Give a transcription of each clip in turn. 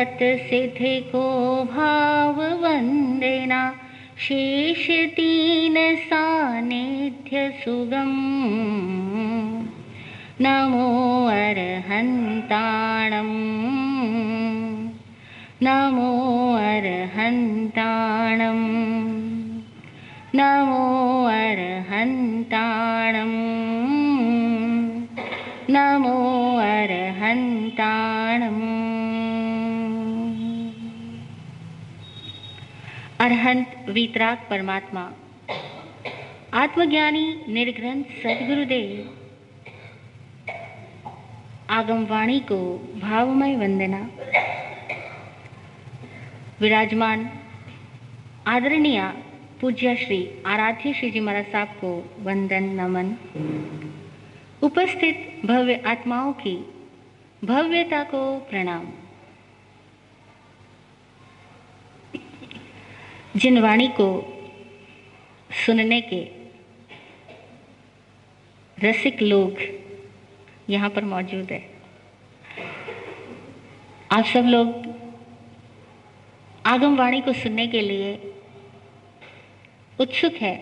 हत सिद्धि को भाव वंदना। शेष तीन सानिध्य सुगम। नमो अर्हन्ताणम्। नमो अर्हन्ताणम्। नमो अर्हन्ताणम्। नमो अर्हन्ताणम्। अरहंत वीतराग परमात्मा। आत्मज्ञानी निर्ग्रंथ सदगुरुदेव। आगम वाणी को भावमय वंदना। विराजमान, आदरणीय पूज्य श्री आराध्य श्री जी महाराज साहब को वंदन, नमन। उपस्थित भव्य आत्माओं की भव्यता को प्रणाम। जिन वाणी को सुनने के रसिक लोग यहाँ पर मौजूद है। आप सब लोग आगम वाणी को सुनने के लिए उत्सुक है।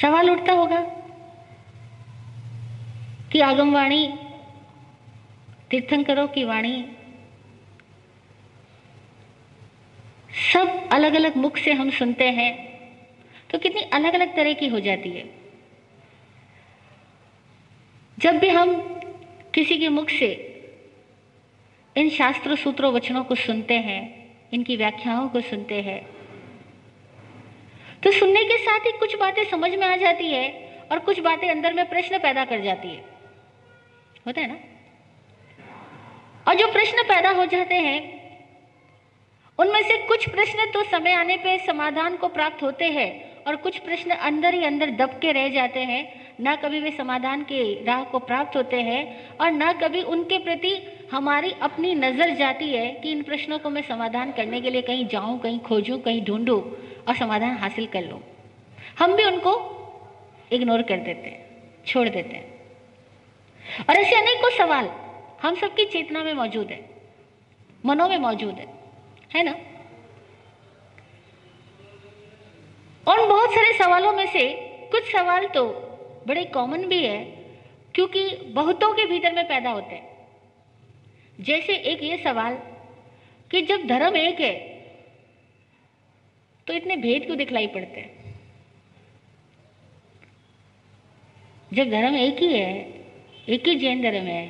सवाल उठता होगा कि आगम वाणी तीर्थंकरों की वाणी सब अलग अलग मुख से हम सुनते हैं तो कितनी अलग अलग तरह की हो जाती है। जब भी हम किसी के मुख से इन शास्त्र, सूत्रों, वचनों को सुनते हैं, इनकी व्याख्याओं को सुनते हैं तो सुनने के साथ ही कुछ बातें समझ में आ जाती है और कुछ बातें अंदर में प्रश्न पैदा कर जाती है। होता है ना? और जो प्रश्न पैदा हो जाते हैं उनमें से कुछ प्रश्न तो समय आने पर समाधान को प्राप्त होते हैं और कुछ प्रश्न अंदर ही अंदर दब के रह जाते हैं। ना कभी वे समाधान के राह को प्राप्त होते हैं और ना कभी उनके प्रति हमारी अपनी नज़र जाती है कि इन प्रश्नों को मैं समाधान करने के लिए कहीं जाऊँ, कहीं खोजूं, कहीं ढूंढूं और समाधान हासिल कर लूँ। हम भी उनको इग्नोर कर देते हैं, छोड़ देते हैं। और ऐसे अनेकों सवाल हम सबकी चेतना में मौजूद है, मनों में मौजूद है। है ना? और बहुत सारे सवालों में से कुछ सवाल तो बड़े कॉमन भी है, क्योंकि बहुतों के भीतर में पैदा होते हैं। जैसे एक ये सवाल कि जब धर्म एक है तो इतने भेद क्यों दिखलाई पड़ते हैं? जब धर्म एक ही है, एक ही जैन धर्म है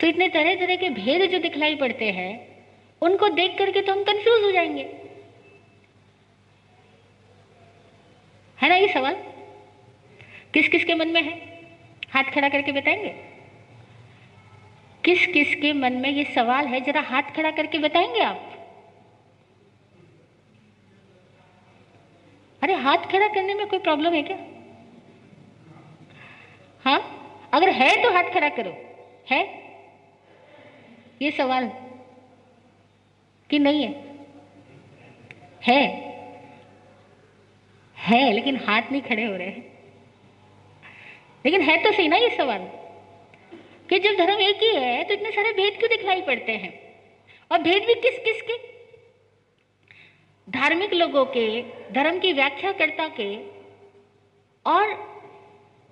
तो इतने तरह तरह के भेद जो दिखलाई पड़ते हैं उनको देख करके तो हम कंफ्यूज हो जाएँगे। है ना ये सवाल? किस किस के मन में है? हाथ खड़ा करके बताएँगे? किस किस के मन में ये सवाल है? जरा हाथ खड़ा करके बताएँगे आप? अरे हाथ खड़ा करने में कोई प्रॉब्लम है क्या? हाँ? अगर है तो हाथ खड़ा करो। है? ये सवाल कि नहीं है? है। है, लेकिन हाथ नहीं खड़े हो रहे हैं। लेकिन है तो सही ना ये सवाल? कि जब धर्म एक ही है तो इतने सारे भेद क्यों दिखलाई पड़ते हैं? और भेद भी किस किस के? धार्मिक लोगों के, धर्म की व्याख्याकर्ता के, और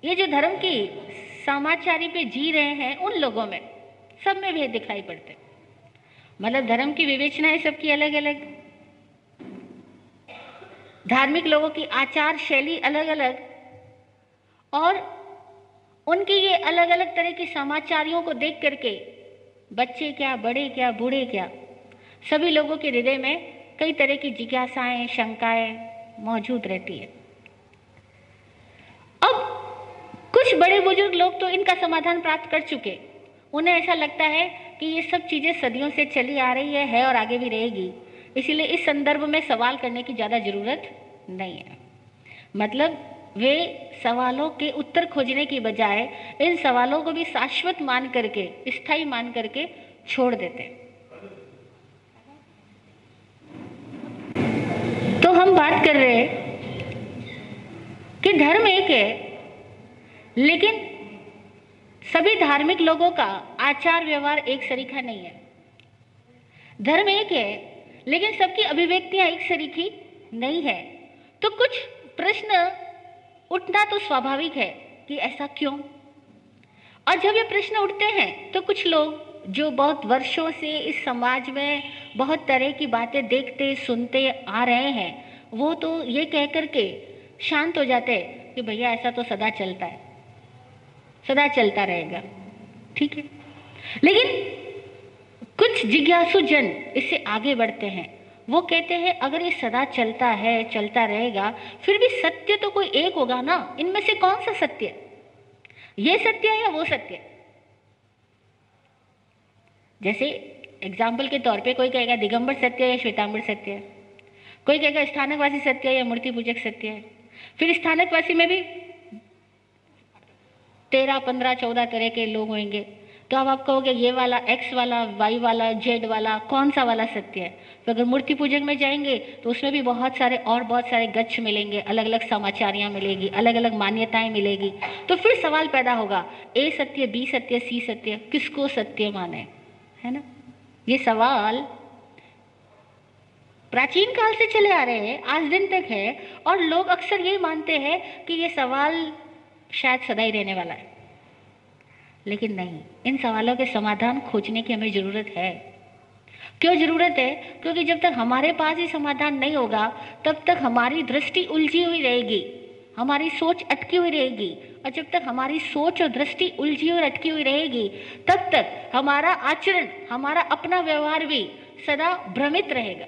ये जो धर्म की समाचारी पे जी रहे हैं, उन लोगों में सब में भेद दिखाई पड़ते मतलब धर्म की विवेचनाएँ सबकी अलग अलग धार्मिक लोगों की आचार शैली अलग अलग और उनकी ये अलग अलग तरह के समाचारियों को देख करके बच्चे क्या, बड़े क्या, बूढ़े क्या, सभी लोगों के हृदय में कई तरह की जिज्ञासाएँ, शंकाएँ मौजूद रहती है। अब कुछ बड़े बुज़ुर्ग लोग तो इनका समाधान प्राप्त कर चुके। उन्हें ऐसा लगता है कि ये सब चीज़ें सदियों से चली आ रही है, है और आगे भी रहेगी। इसीलिए इस संदर्भ में सवाल करने की ज़्यादा ज़रूरत नहीं है। मतलब वे सवालों के उत्तर खोजने की बजाय इन सवालों को भी शाश्वत मान करके स्थायी मान करके छोड़ देते हैं। तो हम बात कर रहे हैं कि धर्म एक है लेकिन सभी धार्मिक लोगों का आचार व्यवहार एक सरीखा नहीं है। धर्म एक है, लेकिन सबकी अभिव्यक्तियाँ एक सरीखी नहीं है। तो कुछ प्रश्न उठना तो स्वाभाविक है कि ऐसा क्यों? और जब ये प्रश्न उठते हैं तो कुछ लोग जो बहुत वर्षों से इस समाज में बहुत तरह की बातें देखते, सुनते आ रहे हैं, वो तो ये कह कर के शांत हो जाते हैं कि भैया ऐसा तो सदा चलता है। सदा चलता रहेगा। ठीक है? लेकिन कुछ जिज्ञासु जन इससे आगे बढ़ते हैं। वो कहते हैं, अगर ये सदा चलता है, चलता रहेगा, फिर भी सत्य तो कोई एक होगा ना? इनमें से कौन सा सत्य? ये सत्य है या वो सत्य? जैसे एग्ज़ाम्पल के तौर पे कोई कहेगा, दिगंबर सत्य है या श्वेतांबर सत्य है। कोई कहेगा, स्थानकवासी सत्य है या मूर्ति पूजक सत्य है। फिर स्थानकवासी में भी तेरह, पंद्रह, चौदह तरह के लोग होंगे। तो अब आप कहोगे, ये वाला एक्स वाला वाई वाला जेड वाला, कौन सा वाला सत्य है? तो अगर मूर्ति पूजन में जाएँगे तो उसमें भी बहुत सारे और बहुत सारे गच्छ मिलेंगे अलग अलग समाचारियाँ मिलेगी अलग अलग मान्यताएँ मिलेगी। तो फिर सवाल पैदा होगा ए सत्य बी सत्य सी सत्य, किसको सत्य माने? है ना? ये सवाल प्राचीन काल से चले आ रहे हैं, आज दिन तक है, और लोग अक्सर यही मानते हैं कि ये सवाल शायद सदा ही रहने वाला है। लेकिन नहीं, इन सवालों के समाधान खोजने की हमें ज़रूरत है। क्यों ज़रूरत है? क्योंकि जब तक हमारे पास ही समाधान नहीं होगा, तब तक हमारी दृष्टि उलझी हुई रहेगी, हमारी सोच अटकी हुई रहेगी, और जब तक हमारी सोच और दृष्टि उलझी और अटकी हुई रहेगी, तब तक हमारा आचरण, हमारा अपना व्यवहार भी सदा भ्रमित रहेगा।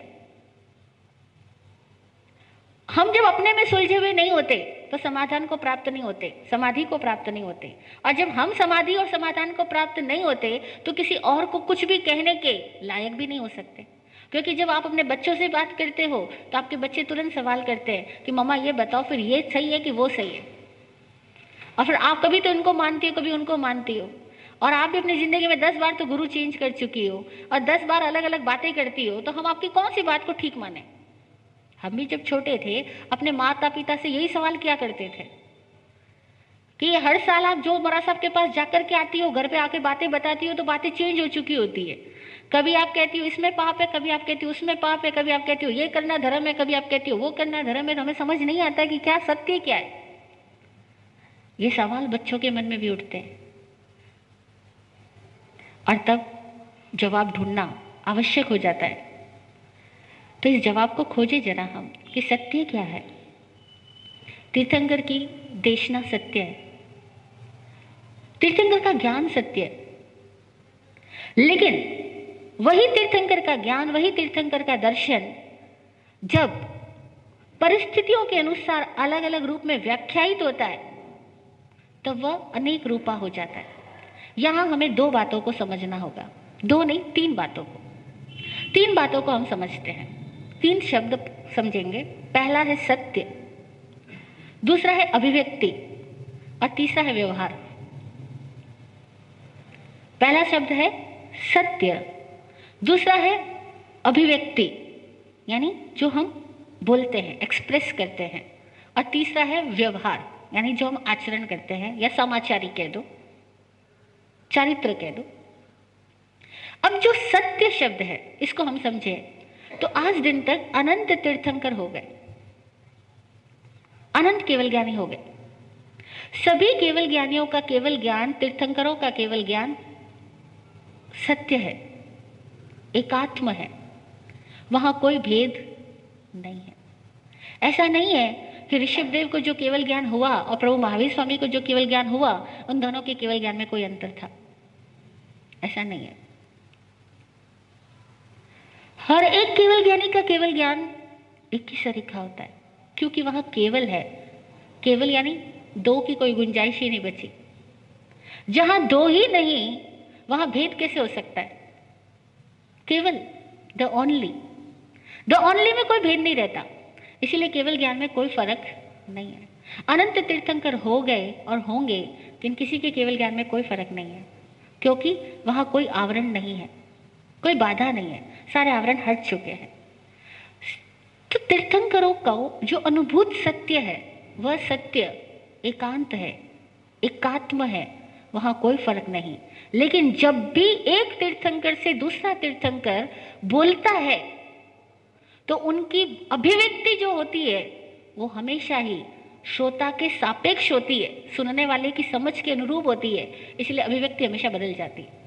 हम जब अपने में सुलझे हुए नहीं होते तो समाधान को प्राप्त नहीं होते, समाधि को प्राप्त नहीं होते। और जब हम समाधि और समाधान को प्राप्त नहीं होते तो किसी और को कुछ भी कहने के लायक भी नहीं हो सकते। क्योंकि जब आप अपने बच्चों से बात करते हो तो आपके बच्चे तुरंत सवाल करते हैं कि, मम्मा, ये बताओ, फिर ये सही है कि वो सही है? और फिर आप कभी तो इनको मानती हो, कभी उनको मानती हो। और आप भी अपनी ज़िंदगी में दस बार तो गुरु चेंज कर चुकी हो, और दस बार अलग अलग बातें करती हो तो हम आपकी कौन सी बात को ठीक माने? हम भी जब छोटे थे, अपने माता पिता से यही सवाल किया करते थे कि हर साल आप जो मरा साहब के पास जाकर के आती हो, घर पे आके बातें बताती हो तो बातें चेंज हो चुकी होती है। कभी आप कहती हो, इसमें पाप है, कभी आप कहती हो, उसमें पाप है, कभी आप कहती हो, ये करना धर्म है, कभी आप कहती हो, वो करना धर्म है तो हमें समझ नहीं आता कि क्या सत्य क्या है। ये सवाल बच्चों के मन में भी उठते हैं। और तब जवाब ढूंढना आवश्यक हो जाता है। तो इस जवाब को खोजे जरा हम, कि सत्य क्या है? तीर्थंकर की देशना सत्य है। तीर्थंकर का ज्ञान सत्य है। लेकिन वही तीर्थंकर का ज्ञान, वही तीर्थंकर का दर्शन, जब परिस्थितियों के अनुसार अलग अलग रूप में व्याख्यायित होता है, तब वह अनेक रूपा हो जाता है। यहाँ हमें दो बातों को समझना होगा। दो नहीं, तीन बातों को। तीन बातों को हम समझते हैं। तीन शब्द समझेंगे। पहला है सत्य, दूसरा है अभिव्यक्ति और तीसरा है व्यवहार। पहला शब्द है सत्य, दूसरा है अभिव्यक्ति, यानी जो हम बोलते हैं एक्सप्रेस करते हैं, और तीसरा है व्यवहार, यानी जो हम आचरण करते हैं, या समाचारी कह दो, चारित्र कह दो। अब जो सत्य शब्द है, इसको हम समझे। तो आज दिन तक अनंत तीर्थंकर हो गए। अनंत केवल ज्ञानी हो गए। सभी केवल ज्ञानियों का केवल ज्ञान, तीर्थंकरों का केवल ज्ञान सत्य है, एकात्म है। वहाँ कोई भेद नहीं है। ऐसा नहीं है कि ऋषभ देव को जो केवल ज्ञान हुआ और प्रभु महावीर स्वामी को जो केवल ज्ञान हुआ, उन दोनों के केवल ज्ञान में कोई अंतर था। ऐसा नहीं है। हर एक केवल ज्ञानी का केवल ज्ञान एक ही सरीखा होता है, क्योंकि वहाँ केवल है। केवल यानी दो की कोई गुंजाइश ही नहीं बची। जहाँ दो ही नहीं, वहाँ भेद कैसे हो सकता है? केवल द ओनली द ओनली में कोई भेद नहीं रहता, इसीलिए केवल ज्ञान में कोई फ़र्क नहीं है। अनंत तीर्थंकर हो गए और होंगे, लेकिन किसी के केवल ज्ञान में कोई फ़र्क नहीं है, क्योंकि वहाँ कोई आवरण नहीं है, कोई बाधा नहीं है। सारे आवरण हट चुके हैं। तो तीर्थंकरों का जो अनुभूत सत्य है, वह सत्य एकांत है, एकात्म है, वहाँ कोई फ़र्क नहीं। लेकिन जब भी एक तीर्थंकर से दूसरा तीर्थंकर बोलता है तो उनकी अभिव्यक्ति जो होती है, वो हमेशा ही श्रोता के सापेक्ष होती है। सुनने वाले की समझ के अनुरूप होती है, इसलिए अभिव्यक्ति हमेशा बदल जाती है।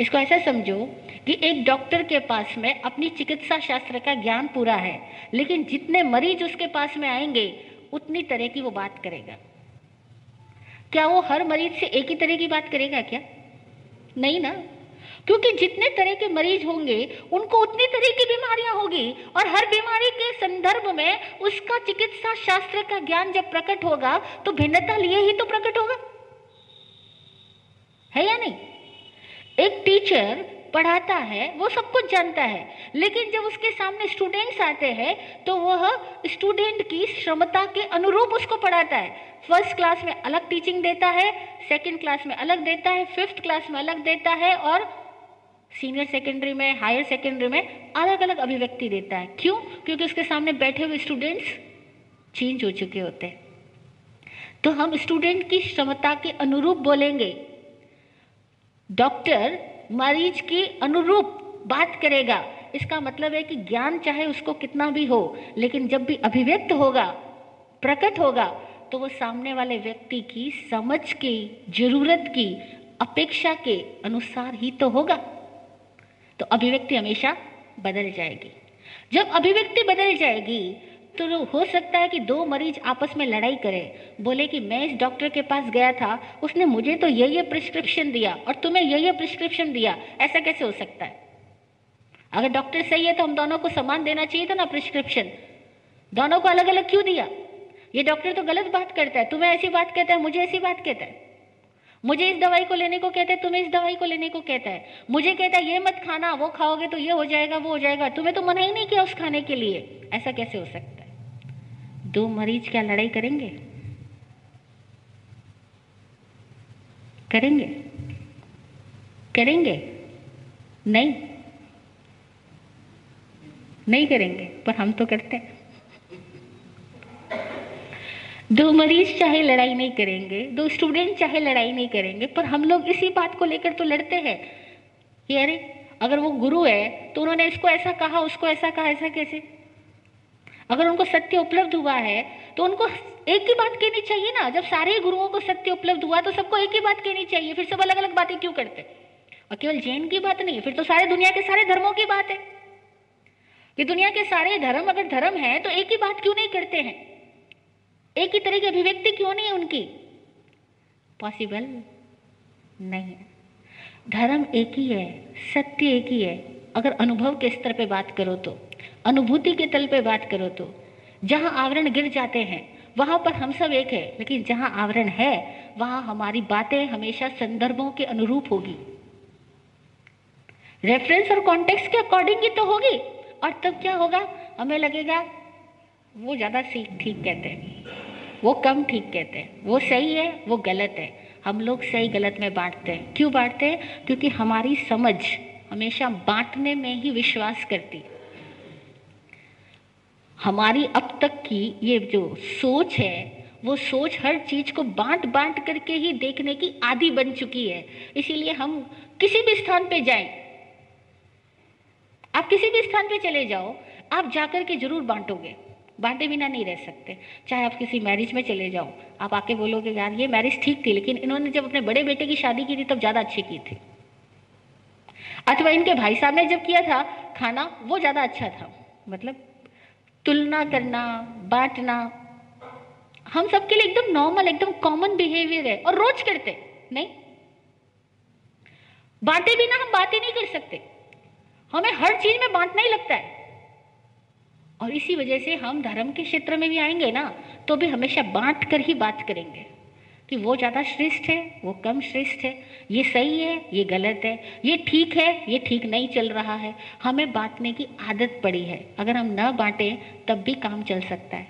इसको ऐसा समझो कि एक डॉक्टर के पास में अपनी चिकित्सा शास्त्र का ज्ञान पूरा है, लेकिन जितने मरीज़ उसके पास में आएँगे, उतनी तरह की वो बात करेगा। क्या वो हर मरीज़ से एक ही तरह की बात करेगा क्या? नहीं ना। क्योंकि जितने तरह के मरीज़ होंगे, उनको उतनी तरह की बीमारियाँ होगी, और हर बीमारी के संदर्भ में उसका चिकित्सा शास्त्र का ज्ञान जब प्रकट होगा तो भिन्नता लिए ही तो प्रकट होगा। है या नहीं? एक टीचर पढ़ाता है, वो सब कुछ जानता है, लेकिन जब उसके सामने स्टूडेंट्स आते हैं तो वह स्टूडेंट की क्षमता के अनुरूप उसको पढ़ाता है। फ़र्स्ट क्लास में अलग टीचिंग देता है सेकंड क्लास में अलग देता है फिफ्थ क्लास में अलग देता है और सीनियर सेकेंडरी में हायर सेकेंडरी में अलग अलग अभिव्यक्ति देता है। क्यों? क्योंकि उसके सामने बैठे हुए स्टूडेंट्स चेंज हो चुके होते हैं। तो हम स्टूडेंट की क्षमता के अनुरूप बोलेंगे। डॉक्टर मरीज़ के अनुरूप बात करेगा। इसका मतलब है कि ज्ञान चाहे उसको कितना भी हो, लेकिन जब भी अभिव्यक्त होगा, प्रकट होगा तो वो सामने वाले व्यक्ति की समझ की, ज़रूरत की, अपेक्षा के अनुसार ही तो होगा। तो अभिव्यक्ति हमेशा बदल जाएगी। जब अभिव्यक्ति बदल जाएगी तो हो सकता है कि दो मरीज़ आपस में लड़ाई करें। बोले कि मैं इस डॉक्टर के पास गया था, उसने मुझे तो ये ये प्रिस्क्रिप्शन दिया और तुम्हें ये ये प्रिस्क्रिप्शन दिया। ऐसा कैसे हो सकता है? अगर डॉक्टर सही है तो हम दोनों को समान देना चाहिए था ना प्रिस्क्रिप्शन? दोनों को अलग अलग क्यों दिया? ये डॉक्टर तो गलत बात करता है। तुम्हें ऐसी बात कहता है, मुझे ऐसी बात कहता है। मुझे इस दवाई को लेने को कहता है, तुम्हें इस दवाई को लेने को कहता है। मुझे कहता है, ये मत खाना, वो खाओगे तो ये हो जाएगा, वो हो जाएगा। तुम्हें तो मना ही नहीं किया उस खाने के लिए। ऐसा कैसे हो सकता है? दो मरीज़ क्या लड़ाई करेंगे? करेंगे? करेंगे? नहीं। नहीं करेंगे, पर हम तो करते हैं। दो मरीज़ चाहे लड़ाई नहीं करेंगे, दो स्टूडेंट चाहे लड़ाई नहीं करेंगे, पर हम लोग इसी बात को लेकर तो लड़ते हैं। कि अरे, अगर वो गुरु है तो उन्होंने इसको ऐसा कहा, उसको ऐसा कहा, ऐसा कैसे? अगर उनको सत्य उपलब्ध हुआ है तो उनको एक ही बात कहनी चाहिए ना। जब सारे गुरुओं को सत्य उपलब्ध हुआ तो सबको एक ही बात कहनी चाहिए, फिर सब अलग अलग बातें क्यों करते? और केवल जैन की बात नहीं, फिर तो सारे दुनिया के सारे धर्मों की बात है। कि दुनिया के सारे धर्म अगर धर्म है तो एक ही बात क्यों नहीं करते हैं? एक ही तरह की अभिव्यक्ति क्यों नहीं है उनकी? पॉसिबल नहीं है। धर्म एक ही है, सत्य एक ही है। अगर अनुभव के स्तर पे बात करो तो। अनुभूति के तल पे बात करो तो। जहाँ आवरण गिर जाते हैं, वहाँ पर हम सब एक है, लेकिन जहाँ आवरण है, वहाँ हमारी बातें हमेशा संदर्भों के अनुरूप होगी। रेफरेंस और कॉन्टेक्स्ट के अकॉर्डिंग ही तो होगी, और तब क्या होगा? हमें लगेगा, वो ज़्यादा सीख ठीक कहते हैं, वो कम ठीक कहते हैं, वो सही है, वो गलत है। हम लोग सही गलत में बांटते हैं। क्यों बांटते हैं? क्योंकि हमारी समझ हमेशा बांटने में ही विश्वास करती हमारी अब तक की ये जो सोच है, वो सोच हर चीज़ को बांट बांट करके ही देखने की आदि बन चुकी है। इसीलिए हम किसी भी स्थान पे जाएँ। आप किसी भी स्थान पे चले जाओ, आप जाकर के ज़रूर बांटोगे। बांटे बिना नहीं रह सकते। चाहे आप किसी मैरिज में चले जाओ, आप आके बोलोगे, यार, ये मैरिज ठीक थी, लेकिन इन्होंने जब अपने बड़े बेटे की शादी की थी, तब ज़्यादा अच्छी की थी। अथवा इनके भाई साहब ने जब किया था, खाना वो ज़्यादा अच्छा था। मतलब तुलना करना, बांटना। हम सबके लिए एकदम नॉर्मल एकदम कॉमन बिहेवियर है और रोज करते, नहीं? बांटे बिना हम बातें नहीं कर सकते। हमें हर चीज़ में बांटना ही लगता है। और इसी वजह से हम धर्म के क्षेत्र में भी आएँगे ना तो भी हमेशा बांट कर ही बात करेंगे। कि वो ज़्यादा श्रेष्ठ है, वो कम श्रेष्ठ है। ये सही है, ये गलत है। ये ठीक है, ये ठीक नहीं चल रहा है। हमें बांटने की आदत पड़ी है। अगर हम न बांटें, तब भी काम चल सकता है।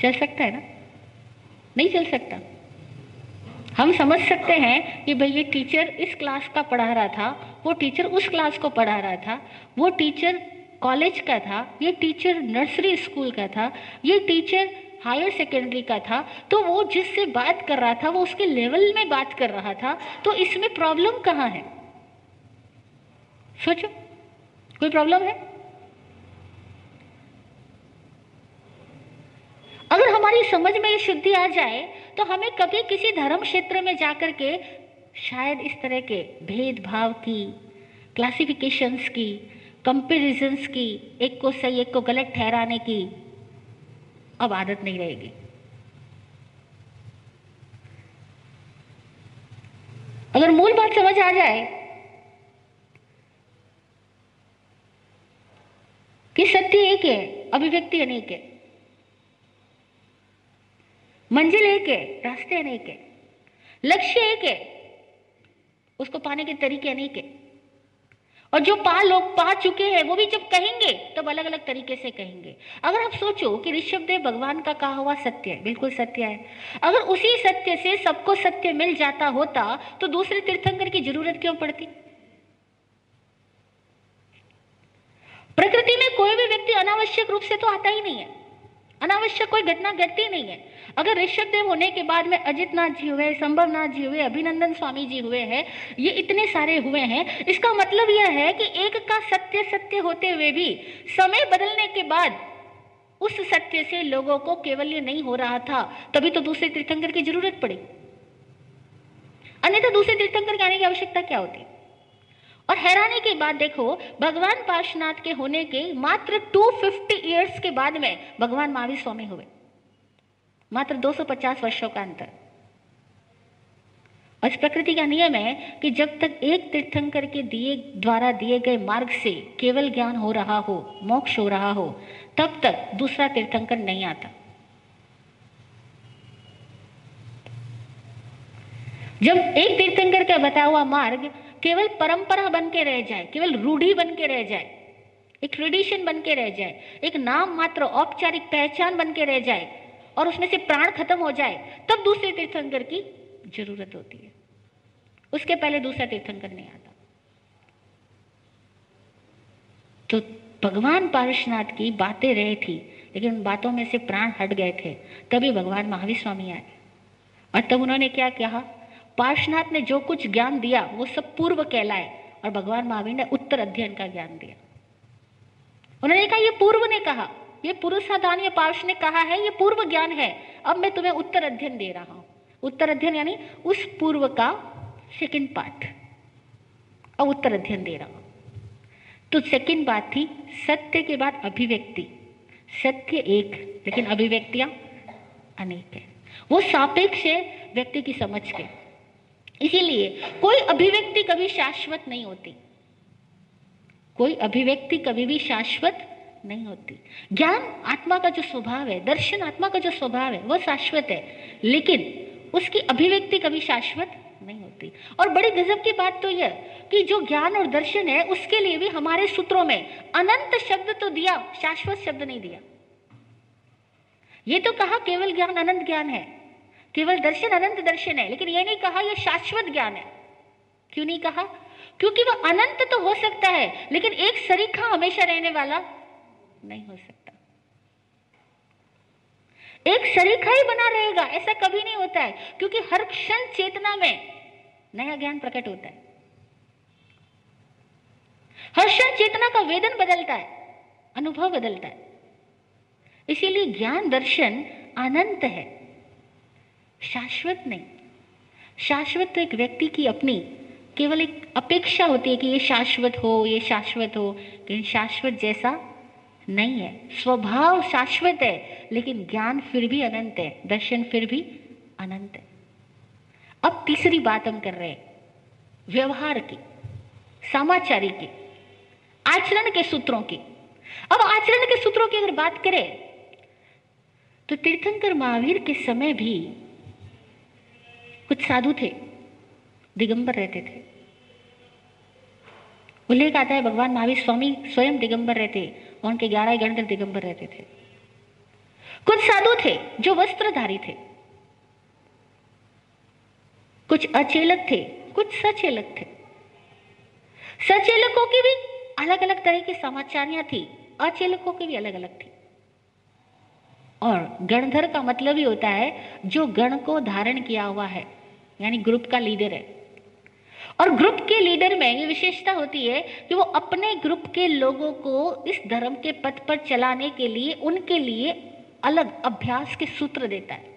चल सकता है ना? नहीं चल सकता। हम समझ सकते हैं कि भाई ये टीचर इस क्लास का पढ़ा रहा था, वो टीचर उस क्लास को पढ़ा रहा था, वो टीचर कॉलेज का था, ये टीचर नर्सरी स्कूल का था, ये टीचर हायर सेकेंडरी का था तो वो जिससे बात कर रहा था, वो उसके लेवल में बात कर रहा था तो इसमें प्रॉब्लम कहाँ है? सोचो, कोई प्रॉब्लम है? अगर हमारी समझ में ये शुद्धि आ जाए तो हमें कभी किसी धर्म क्षेत्र में जाकर के शायद इस तरह के भेदभाव की क्लासिफिकेशंस की कंपेरिजन्स की, एक को सही, एक को गलत ठहराने की अब आदत नहीं रहेगी। अगर मूल बात समझ आ जाए कि सत्य एक है, अभिव्यक्ति अनेक है, मंजिल एक है, रास्ते अनेक है, लक्ष्य एक है, उसको पाने के तरीके अनेक है। और जो पा लोग पा चुके हैं, वो भी जब कहेंगे, तब अलग अलग तरीके से कहेंगे। अगर आप सोचो कि ऋषभ देव भगवान का कहा हुआ सत्य है, बिल्कुल सत्य है। अगर उसी सत्य से सबको सत्य मिल जाता होता तो दूसरे तीर्थंकर की ज़रूरत क्यों पड़ती? प्रकृति में कोई भी व्यक्ति अनावश्यक रूप से तो आता ही नहीं है। अनावश्यक कोई घटना घटती नहीं है। अगर ऋषभ देव होने के बाद में अजित नाथ जी हुए, संभव नाथ जी हुए, अभिनंदन स्वामी जी हुए हैं, ये इतने सारे हुए हैं, इसका मतलब यह है कि एक का सत्य सत्य होते हुए भी समय बदलने के बाद उस सत्य से लोगों को केवल ये नहीं हो रहा था, तभी तो दूसरे तीर्थंकर की ज़रूरत पड़ी। अन्यथा दूसरे तीर्थंकर के आने की आवश्यकता क्या होती? और हैरानी की बात देखो, भगवान पार्शनाथ के होने के मात्र 250 इयर्स के बाद में भगवान महावीर स्वामी हुए। मात्र 250 वर्षों का अंतर। और इस प्रकृति का नियम है कि जब तक एक तीर्थंकर के दिए, द्वारा दिए गए मार्ग से केवल ज्ञान हो रहा हो, मोक्ष हो रहा हो, तब तक दूसरा तीर्थंकर नहीं आता। जब एक तीर्थंकर का बताया हुआ मार्ग केवल परंपरा बन के रह जाए, केवल रूढ़ी बन के रह जाए, एक ट्रेडिशन बन के रह जाए, एक नाम मात्र औपचारिक पहचान बन के रह जाए, और उसमें से प्राण खत्म हो जाए, तब दूसरे तीर्थंकर की ज़रूरत होती है। उसके पहले दूसरा तीर्थंकर नहीं आता। तो भगवान पारशनाथ की बातें रहे थी, लेकिन उन बातों में से प्राण हट गए थे, तभी भगवान महावीर स्वामी आए, और तब उन्होंने क्या कहा? पार्शनाथ ने जो कुछ ज्ञान दिया, वो सब पूर्व कहलाए और भगवान महावीर ने उत्तर अध्ययन का ज्ञान दिया। उन्होंने कहा, ये पूर्व ने कहा, ये पुरुषाधान ये पार्श ने कहा है, ये पूर्व ज्ञान है। अब मैं तुम्हें उत्तर अध्ययन दे रहा हूँ। उत्तर अध्ययन यानी उस पूर्व का सेकंड पार्ट अब उत्तर अध्ययन दे रहा हूँ। तो सेकंड बात थी सत्य के बाद अभिव्यक्ति। सत्य एक, लेकिन अभिव्यक्तियाँ अनेक है। वो सापेक्ष है व्यक्ति की समझ के। इसीलिए कोई अभिव्यक्ति कभी शाश्वत नहीं होती। कोई अभिव्यक्ति कभी भी शाश्वत नहीं होती। ज्ञान आत्मा का जो स्वभाव है, दर्शन आत्मा का जो स्वभाव है, वह शाश्वत है, लेकिन उसकी अभिव्यक्ति कभी शाश्वत नहीं होती। और बड़ी गजब की बात तो यह कि जो ज्ञान और दर्शन है, उसके लिए भी हमारे सूत्रों में अनंत शब्द तो दिया, शाश्वत शब्द नहीं दिया। ये तो कहा केवल ज्ञान, अनंत ज्ञान है। केवल दर्शन अनंत दर्शन है, लेकिन ये नहीं कहा यह शाश्वत ज्ञान है। क्यों नहीं कहा? क्योंकि वह अनंत तो हो सकता है, लेकिन एक सरीखा हमेशा रहने वाला नहीं हो सकता। एक सरीखा ही बना रहेगा, ऐसा कभी नहीं होता है, क्योंकि हर क्षण चेतना में नया ज्ञान प्रकट होता है। हर क्षण चेतना का वेदन बदलता है, अनुभव बदलता है। इसीलिए ज्ञान दर्शन अनंत है। शाश्वत नहीं। शाश्वत तो एक व्यक्ति की अपनी केवल एक अपेक्षा होती है कि ये शाश्वत हो, ये शाश्वत हो, लेकिन शाश्वत जैसा नहीं है। स्वभाव शाश्वत है, लेकिन ज्ञान फिर भी अनंत है, दर्शन फिर भी अनंत है। अब तीसरी बात हम कर रहे हैं, व्यवहार की, समाचारी की, आचरण के सूत्रों की। अब आचरण के सूत्रों की अगर बात करें तो तीर्थंकर महावीर के समय भी कुछ साधु थे, दिगंबर रहते थे। उल्लेख आता है, भगवान महावीर स्वामी स्वयं दिगंबर रहते और उनके ग्यारह गणधर दिगंबर रहते थे। कुछ साधु थे जो वस्त्रधारी थे। कुछ अचेलक थे, कुछ सचेलक थे। सचेलकों की भी अलग अलग तरह की समाचारियाँ थी, अचेलकों की भी अलग अलग थी। और गणधर का मतलब ही होता है, जो गण को धारण किया हुआ है। यानी ग्रुप का लीडर है। और ग्रुप के लीडर में ये विशेषता होती है कि वो अपने ग्रुप के लोगों को इस धर्म के पथ पर चलाने के लिए, उनके लिए अलग अभ्यास के सूत्र देता है,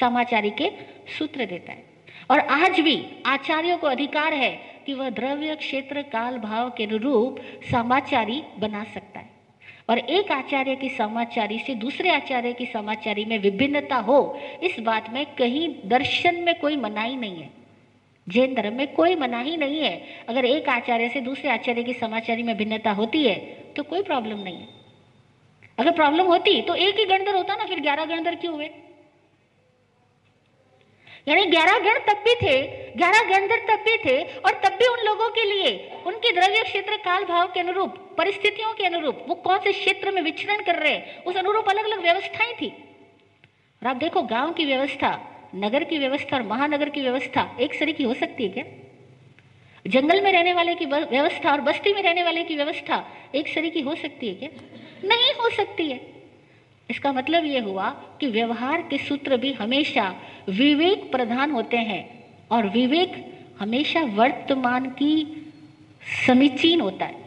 समाचारी के सूत्र देता है। और आज भी आचार्यों को अधिकार है कि वह द्रव्य क्षेत्र काल भाव के अनुरूप समाचारी बना सकता है। और एक आचार्य की समाचारी से दूसरे आचार्य की समाचारी में विभिन्नता हो, इस बात में कहीं दर्शन में कोई मनाही नहीं है। जैन धर्म में कोई मनाही नहीं है। अगर एक आचार्य से दूसरे आचार्य की समाचारी में भिन्नता होती है तो कोई प्रॉब्लम नहीं है। अगर प्रॉब्लम होती तो एक ही गणधर होता ना, फिर ग्यारह गणधर क्यों हुए? यानी ग्यारह गण तब भी थे, ग्यारह गणधर तब भी थे, और तब भी उन लोगों के लिए, उनके द्रव्य क्षेत्र काल भाव के अनुरूप, परिस्थितियों के अनुरूप, वो कौन से क्षेत्र में विचरण कर रहे हैं, उस अनुरूप अलग अलग व्यवस्थाएँ थी। और आप देखो, गाँव की व्यवस्था, नगर की व्यवस्था और महानगर की व्यवस्था एक सरी की हो सकती है क्या? जंगल में रहने वाले की व्यवस्था और बस्ती में रहने वाले की व्यवस्था एक सरी की हो सकती है क्या? नहीं हो सकती है। इसका मतलब यह हुआ कि व्यवहार के सूत्र भी हमेशा विवेक प्रधान होते हैं और विवेक हमेशा वर्तमान की समीचीन होता है।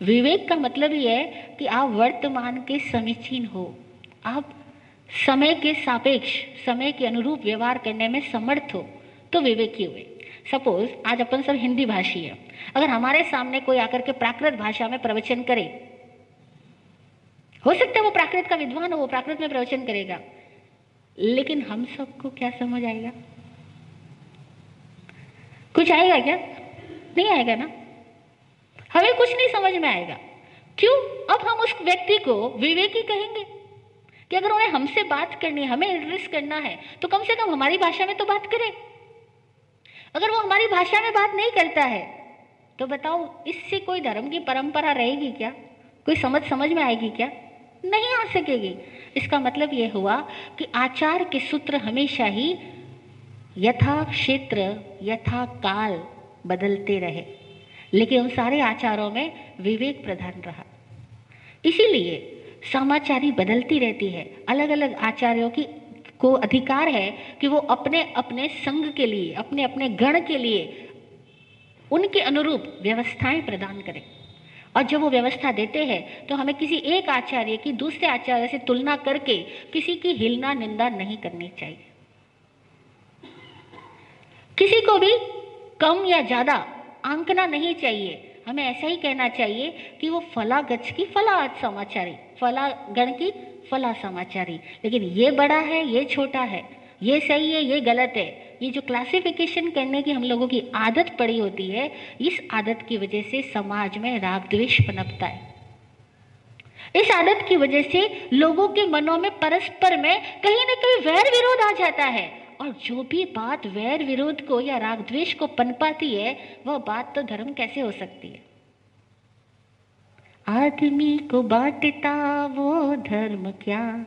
विवेक का मतलब यह है कि आप वर्तमान के समीचीन हो। आप समय के सापेक्ष, समय के अनुरूप व्यवहार करने में समर्थ हो तो विवेकी हुए। सपोज़ आज अपन सब हिंदी भाषी है। अगर हमारे सामने कोई आकर के प्राकृत भाषा में प्रवचन करे हो सकता है वो प्राकृत का विद्वान हो, वो प्राकृत में प्रवचन करेगा। लेकिन हम सबको क्या समझ आएगा? कुछ आएगा क्या? नहीं आएगा ना? हमें कुछ नहीं समझ में आएगा। क्यों? अब हम उस व्यक्ति को विवेकी कहेंगे कि अगर उन्हें हमसे बात करनी है, हमें एड्रेस करना है तो कम से कम हमारी भाषा में तो बात करे। अगर वो हमारी भाषा में बात नहीं करता है तो बताओ, इससे कोई धर्म की परंपरा रहेगी क्या? कोई समझ समझ में आएगी क्या? नहीं आ सकेगी। इसका मतलब यह हुआ कि आचार के सूत्र हमेशा ही यथा क्षेत्र, यथा काल बदलते रहे। लेकिन उन सारे आचारों में विवेक प्रधान रहा। इसीलिए समाचारी बदलती रहती है। अलग अलग आचार्यों की, को अधिकार है कि वो अपने अपने संघ के लिए अपने अपने गण के लिए उनके अनुरूप व्यवस्थाएँ प्रदान करें। और जब वो व्यवस्था देते हैं तो हमें किसी एक आचार्य की दूसरे आचार्य से तुलना करके किसी की हिलना निंदा नहीं करनी चाहिए। किसी को भी कम या ज़्यादा आंकना नहीं चाहिए। हमें ऐसा ही कहना चाहिए कि वो फला गच की फला समाचारी, फला गण की फला समाचारी। लेकिन ये बड़ा है, ये छोटा है, ये सही है, ये गलत है। ये जो क्लासिफिकेशन करने की हम लोगों की आदत पड़ी होती है, इस आदत की वजह से समाज में राग द्वेष पनपता है। इस आदत की वजह से लोगों के मनों में परस्पर में कहीं ना कहीं वैर विरोध आ जाता है। और जो भी बात वैर विरोध को या राग द्वेष को पनपाती है, वह बात तो धर्म कैसे हो सकती है? आदमी को बांटता वो धर्म क्या?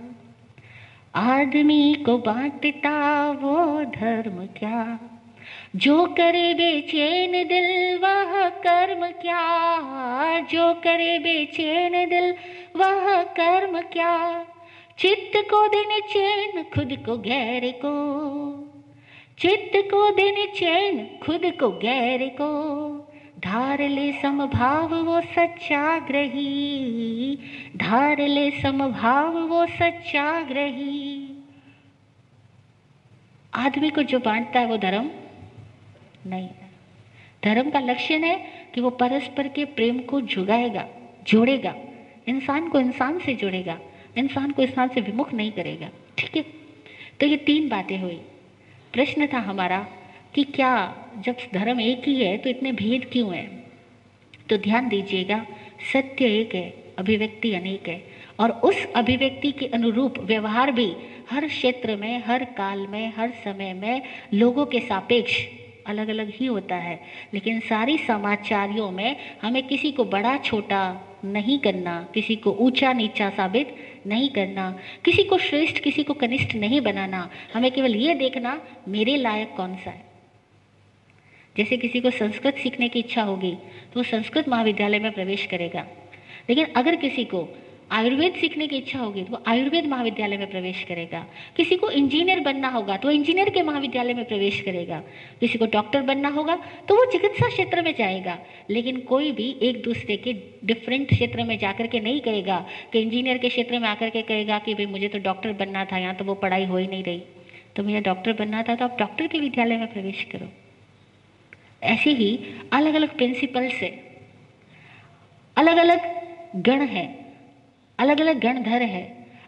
आदमी को बांटता वो धर्म क्या? जो करे बेचैन दिल, वह कर्म क्या? जो करे बेचैन दिल, वह कर्म क्या? चित्त को देने चैन, खुद को गैर को। चित्त को देने चैन, खुद को गैर को। धार ले समभाव वो सच्चाग्रही। धार ले समभाव वो सच्चाग्रही। आदमी को जो बांटता है वो धर्म नहीं धर्म का लक्षण है कि वो परस्पर के प्रेम को जुगाएगा, जोड़ेगा। इंसान को इंसान से जोड़ेगा, इंसान को इंसान से विमुख नहीं करेगा। ठीक है? तो ये तीन बातें हुई। प्रश्न था हमारा कि क्या जब धर्म एक ही है तो इतने भेद क्यों है? तो ध्यान दीजिएगा, सत्य एक है, अभिव्यक्ति अनेक है। और उस अभिव्यक्ति के अनुरूप व्यवहार भी हर क्षेत्र में, हर काल में, हर समय में लोगों के सापेक्ष अलग अलग ही होता है। लेकिन सारी समाचारियों में हमें किसी को बड़ा, छोटा नहीं करना, किसी को ऊँचा, नीचा साबित नहीं करना, किसी को श्रेष्ठ, किसी को कनिष्ठ नहीं बनाना। हमें केवल ये देखना, मेरे लायक कौन सा है? जैसे किसी को संस्कृत सीखने की इच्छा होगी तो वो संस्कृत महाविद्यालय में प्रवेश करेगा। लेकिन अगर किसी को आयुर्वेद सीखने की इच्छा होगी तो वो आयुर्वेद महाविद्यालय में प्रवेश करेगा। किसी को इंजीनियर बनना होगा तो इंजीनियर के महाविद्यालय में प्रवेश करेगा। किसी को डॉक्टर बनना होगा तो वो चिकित्सा क्षेत्र में जाएगा। लेकिन कोई भी एक दूसरे के डिफरेंट क्षेत्र में जाकर के नहीं कहेगा, कि इंजीनियर के क्षेत्र में आकर के कहेगा कि भाई मुझे तो डॉक्टर बनना था, यहाँ तो वो पढ़ाई हो ही नहीं रही। तो मुझे डॉक्टर बनना था तो आप डॉक्टर के विद्यालय में प्रवेश करो। ऐसे ही अलग अलग प्रिंसिपल से अलग अलग गण है। अलग अलग गणधर है।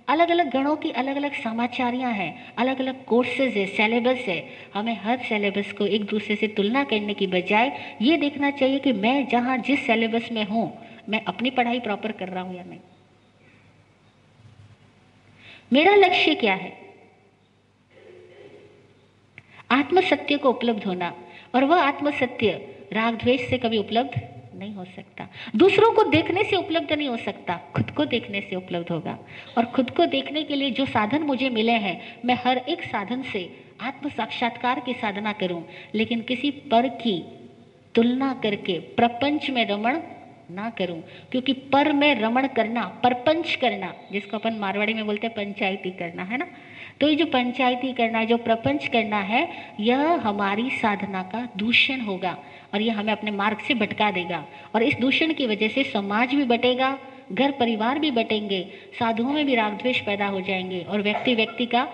अलग अलग गणों की अलग अलग समाचारियाँ हैं। अलग अलग कोर्सेज है सेलेबस है। हमें हर सेलेबस को एक दूसरे से तुलना करने की बजाय ये देखना चाहिए कि मैं जहाँ जिस सेलेबस में हूँ, मैं अपनी पढ़ाई प्रॉपर कर रहा हूँ या नहीं। मेरा लक्ष्य क्या है? आत्मसत्य को उपलब्ध होना। और वह आत्मसत्य, राग द्वेष से कभी उपलब्ध नहीं हो सकता। दूसरों को देखने से उपलब्ध नहीं हो सकता, खुद को देखने से उपलब्ध होगा। और खुद को देखने के लिए जो साधन मुझे मिले हैं, मैं हर एक साधन से आत्म साक्षात्कार की साधना करूँ, लेकिन किसी पर की तुलना करके प्रपंच में रमण ना करूँ, क्योंकि पर में रमण करना, परपंच करना, जिसको अपन मारवाड़ी में बोलते हैं, पंचायती करना, है ना? तो ये जो पंचायती करना जो प्रपंच करना है, यह हमारी साधना का दूषण होगा और यह हमें अपने मार्ग से भटका देगा। और इस दूषण की वजह से समाज भी बटेगा, घर परिवार भी बटेंगे, साधुओं में भी राग द्वेष पैदा हो जाएँगे और व्यक्ति व्यक्ति का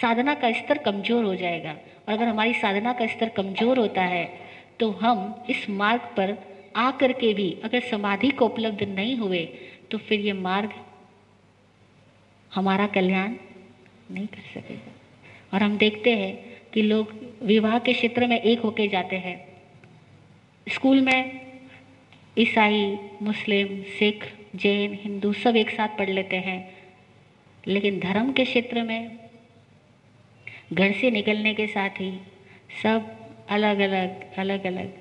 साधना का स्तर कमज़ोर हो जाएगा। और अगर हमारी साधना का स्तर कमज़ोर होता है तो हम इस मार्ग पर आकर के भी अगर समाधि को उपलब्ध नहीं हुए तो फिर ये मार्ग हमारा कल्याण नहीं कर सकेगा। और हम देखते हैं कि लोग विवाह के क्षेत्र में एक होके जाते हैं। स्कूल में ईसाई, मुस्लिम, सिख, जैन, हिंदू सब एक साथ पढ़ लेते हैं। लेकिन धर्म के क्षेत्र में घर से निकलने के साथ ही सब अलग अलग अलग अलग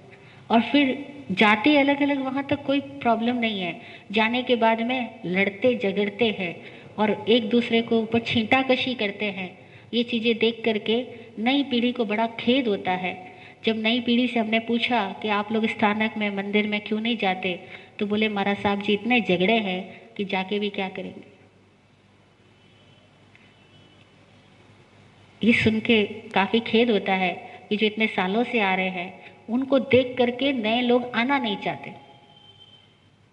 और फिर जाते अलग अलग वहाँ तक कोई प्रॉब्लम नहीं है। जाने के बाद में लड़ते, झगड़ते हैं। और एक दूसरे को ऊपर छींटा कशी करते हैं। ये चीज़ें देख करके नई पीढ़ी को बड़ा खेद होता है। जब नई पीढ़ी से हमने पूछा कि आप लोग स्थानक में, मंदिर में क्यों नहीं जाते? तो बोले, महाराज साहब जी, इतने झगड़े हैं कि जाके भी क्या करेंगे? ये सुन के काफ़ी खेद होता है कि जो इतने सालों से आ रहे हैं, उनको देख करके नए लोग आना नहीं चाहते।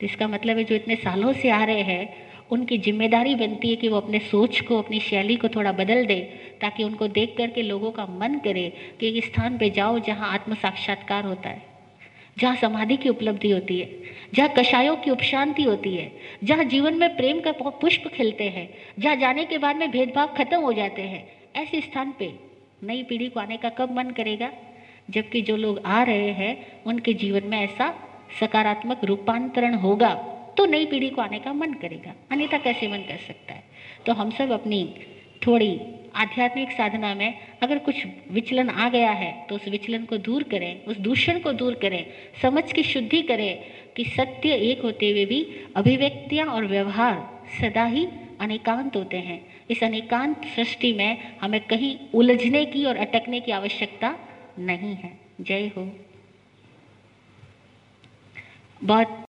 तो इसका मतलब है, जो इतने सालों से आ रहे हैं उनकी ज़िम्मेदारी बनती है कि वो अपने सोच को, अपनी शैली को थोड़ा बदल दे, ताकि उनको देख करके लोगों का मन करे कि एक स्थान पे जाओ जहाँ आत्म साक्षात्कार होता है, जहाँ समाधि की उपलब्धि होती है, जहाँ कषायों की उपशांति होती है, जहाँ जीवन में प्रेम का पुष्प खिलते हैं, जहाँ जाने के बाद में भेदभाव खत्म हो जाते हैं। ऐसे स्थान पे नई पीढ़ी को आने का कब मन करेगा? जबकि जो लोग आ रहे हैं, उनके जीवन में ऐसा सकारात्मक रूपांतरण होगा। तो नई पीढ़ी को आने का मन करेगा। अन्यथा कैसे मन कर सकता है? तो हम सब अपनी थोड़ी आध्यात्मिक साधना में अगर कुछ विचलन आ गया है तो उस विचलन को दूर करें, उस दूषण को दूर करें, समझ की शुद्धि करें कि सत्य एक होते हुए भी अभिव्यक्तियाँ और व्यवहार सदा ही अनेकांत होते हैं। इस अनेकांत सृष्टि में हमें कहीं उलझने की और अटकने की आवश्यकता नहीं है। जय हो। बहुत